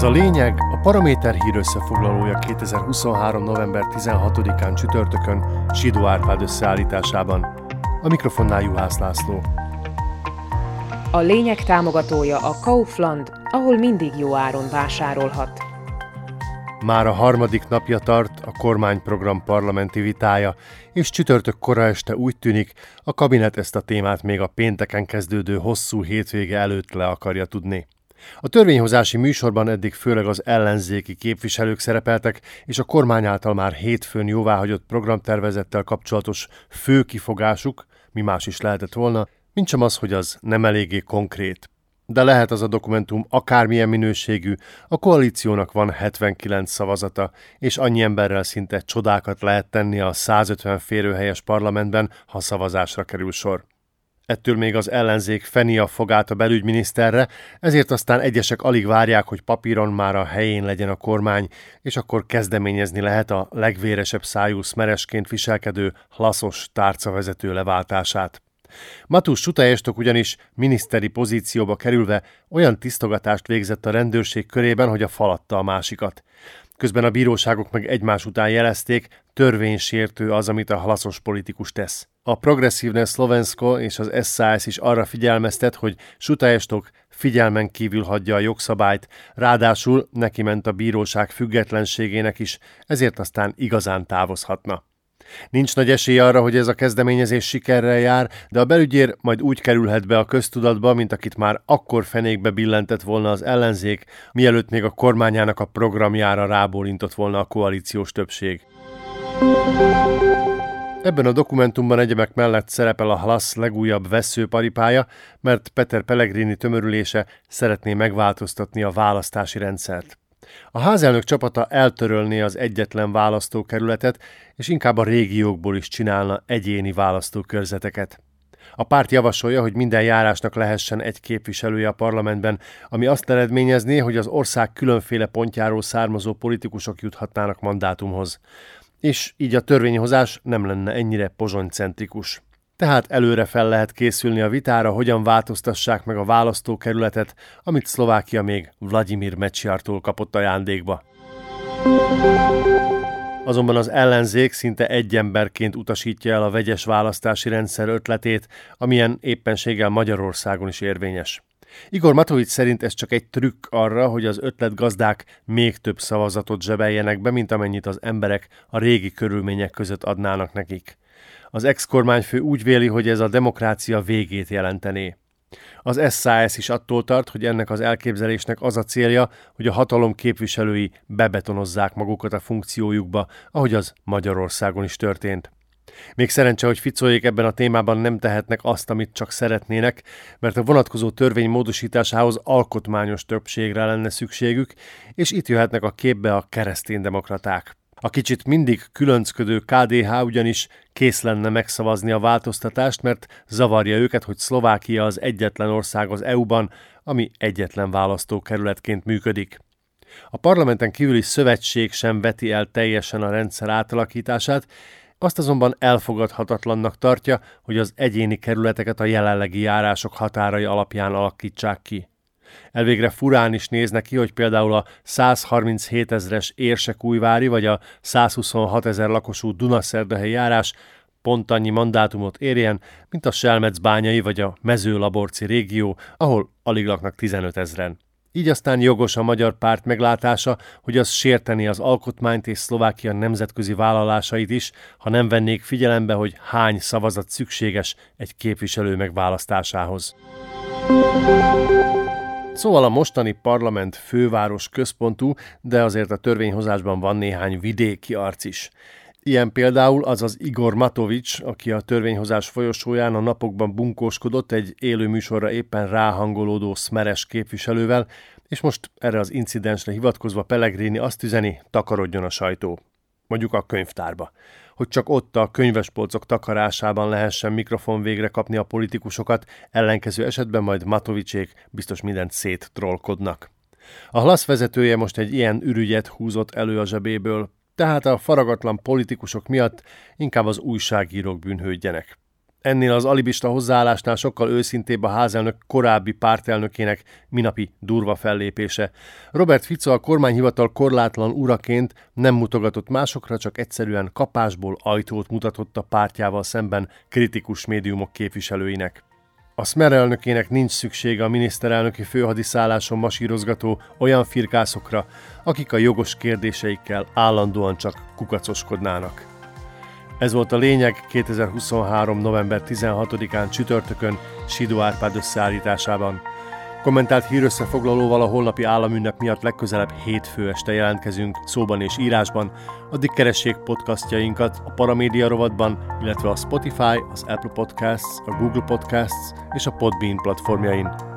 Ez a lényeg a Paraméter hír összefoglalója 2023. november 16-án csütörtökön Sidó Árpád összeállításában. A mikrofonnál Juhász László. A lényeg támogatója a Kaufland, ahol mindig jó áron vásárolhat. Már a harmadik napja tart a kormányprogram parlamenti vitája, és csütörtök kora este úgy tűnik, a kabinet ezt a témát még a pénteken kezdődő hosszú hétvége előtt le akarja tudni. A törvényhozási műsorban eddig főleg az ellenzéki képviselők szerepeltek, és a kormány által már hétfőn jóváhagyott programtervezettel kapcsolatos fő kifogásuk, mi más is lehetett volna, mint sem az, hogy az nem eléggé konkrét. De lehet az a dokumentum akármilyen minőségű, a koalíciónak van 79 szavazata, és annyi emberrel szinte csodákat lehet tenni a 150 férőhelyes parlamentben, ha szavazásra kerül sor. Ettől még az ellenzék feni a fogát a belügyminiszterre, ezért aztán egyesek alig várják, hogy papíron már a helyén legyen a kormány, és akkor kezdeményezni lehet a legvéresebb szájú szmeresként viselkedő hlaszos tárcavezető leváltását. Matus Sutaestok ugyanis miniszteri pozícióba kerülve olyan tisztogatást végzett a rendőrség körében, hogy a falatta a másikat. Közben a bíróságok meg egymás után jelezték, törvénysértő az, amit a halaszos politikus tesz. A Progressivne Slovensko és az SAS is arra figyelmeztet, hogy Sutaestok figyelmen kívül hagyja a jogszabályt, ráadásul neki ment a bíróság függetlenségének is, ezért aztán igazán távozhatna. Nincs nagy esély arra, hogy ez a kezdeményezés sikerrel jár, de a belügyér majd úgy kerülhet be a köztudatba, mint akit már akkor fenékbe billentett volna az ellenzék, mielőtt még a kormányának a programjára rábólintott volna a koalíciós többség. Ebben a dokumentumban egyemek mellett szerepel a Halasz legújabb veszőparipája, mert Peter Pellegrini tömörülése szeretné megváltoztatni a választási rendszert. A házelnök csapata eltörölné az egyetlen választókerületet, és inkább a régiókból is csinálna egyéni választókörzeteket. A párt javasolja, hogy minden járásnak lehessen egy képviselője a parlamentben, ami azt eredményezné, hogy az ország különféle pontjáról származó politikusok juthatnának mandátumhoz. És így a törvényhozás nem lenne ennyire pozsonycentrikus. Tehát előre fel lehet készülni a vitára, hogyan változtassák meg a választókerületet, amit Szlovákia még Vladimir Mecsiartól kapott ajándékba. Azonban az ellenzék szinte egy emberként utasítja el a vegyes választási rendszer ötletét, amilyen éppenséggel Magyarországon is érvényes. Igor Matovics szerint ez csak egy trükk arra, hogy az ötlet gazdák még több szavazatot zsebeljenek be, mint amennyit az emberek a régi körülmények között adnának nekik. Az ex-kormányfő úgy véli, hogy ez a demokrácia végét jelentené. Az SAS is attól tart, hogy ennek az elképzelésnek az a célja, hogy a hatalom képviselői bebetonozzák magukat a funkciójukba, ahogy az Magyarországon is történt. Még szerencse, hogy Ficóék ebben a témában nem tehetnek azt, amit csak szeretnének, mert a vonatkozó törvény módosításához alkotmányos többségre lenne szükségük, és itt jöhetnek a képbe a kereszténydemokraták. A kicsit mindig különcködő KDH ugyanis kész lenne megszavazni a változtatást, mert zavarja őket, hogy Szlovákia az egyetlen ország az EU-ban, ami egyetlen választókerületként működik. A parlamenten kívüli szövetség sem veti el teljesen a rendszer átalakítását, azt azonban elfogadhatatlannak tartja, hogy az egyéni kerületeket a jelenlegi járások határai alapján alakítsák ki. Elvégre furán is néz neki, hogy például a 137 ezres Érsekújvári vagy a 126 ezer lakosú Dunaszerdahelyi járás pont annyi mandátumot érjen, mint a Selmecbányai vagy a Mezőlaborci régió, ahol alig laknak 15 ezren. Így aztán jogos a magyar párt meglátása, hogy az sérteni az alkotmányt és Szlovákia nemzetközi vállalásait is, ha nem vennék figyelembe, hogy hány szavazat szükséges egy képviselő megválasztásához. Szóval a mostani parlament főváros központú, de azért a törvényhozásban van néhány vidéki arc is. Ilyen például az az Igor Matovics, aki a törvényhozás folyosóján a napokban bunkóskodott egy élő műsorra éppen ráhangolódó szmeres képviselővel, és most erre az incidensre hivatkozva Pellegrini azt üzeni, takarodjon a sajtó. Mondjuk a könyvtárba hogy csak ott a könyvespolcok takarásában lehessen mikrofon végre kapni a politikusokat, ellenkező esetben majd Matovicsék biztos mindent széttrollkodnak. A Hlasz vezetője most egy ilyen ürügyet húzott elő a zsebéből, tehát a faragatlan politikusok miatt inkább az újságírók bűnhődjenek. Ennél az alibista hozzáállásnál sokkal őszintébb a házelnök korábbi pártelnökének minapi durva fellépése. Robert Fico a kormányhivatal korlátlan uraként nem mutogatott másokra, csak egyszerűen kapásból ajtót mutatott a pártjával szemben kritikus médiumok képviselőinek. A Smer elnökének nincs szüksége a miniszterelnöki főhadiszálláson masírozgató olyan firkászokra, akik a jogos kérdéseikkel állandóan csak kukacoskodnának. Ez volt a lényeg 2023. november 16-án csütörtökön Sidó Árpád összeállításában. Kommentált hírösszefoglalóval a holnapi államünnep miatt legközelebb hétfő este jelentkezünk, szóban és írásban. Addig keressék podcastjainkat a Paramédia rovatban, illetve a Spotify, az Apple Podcasts, a Google Podcasts és a Podbean platformjain.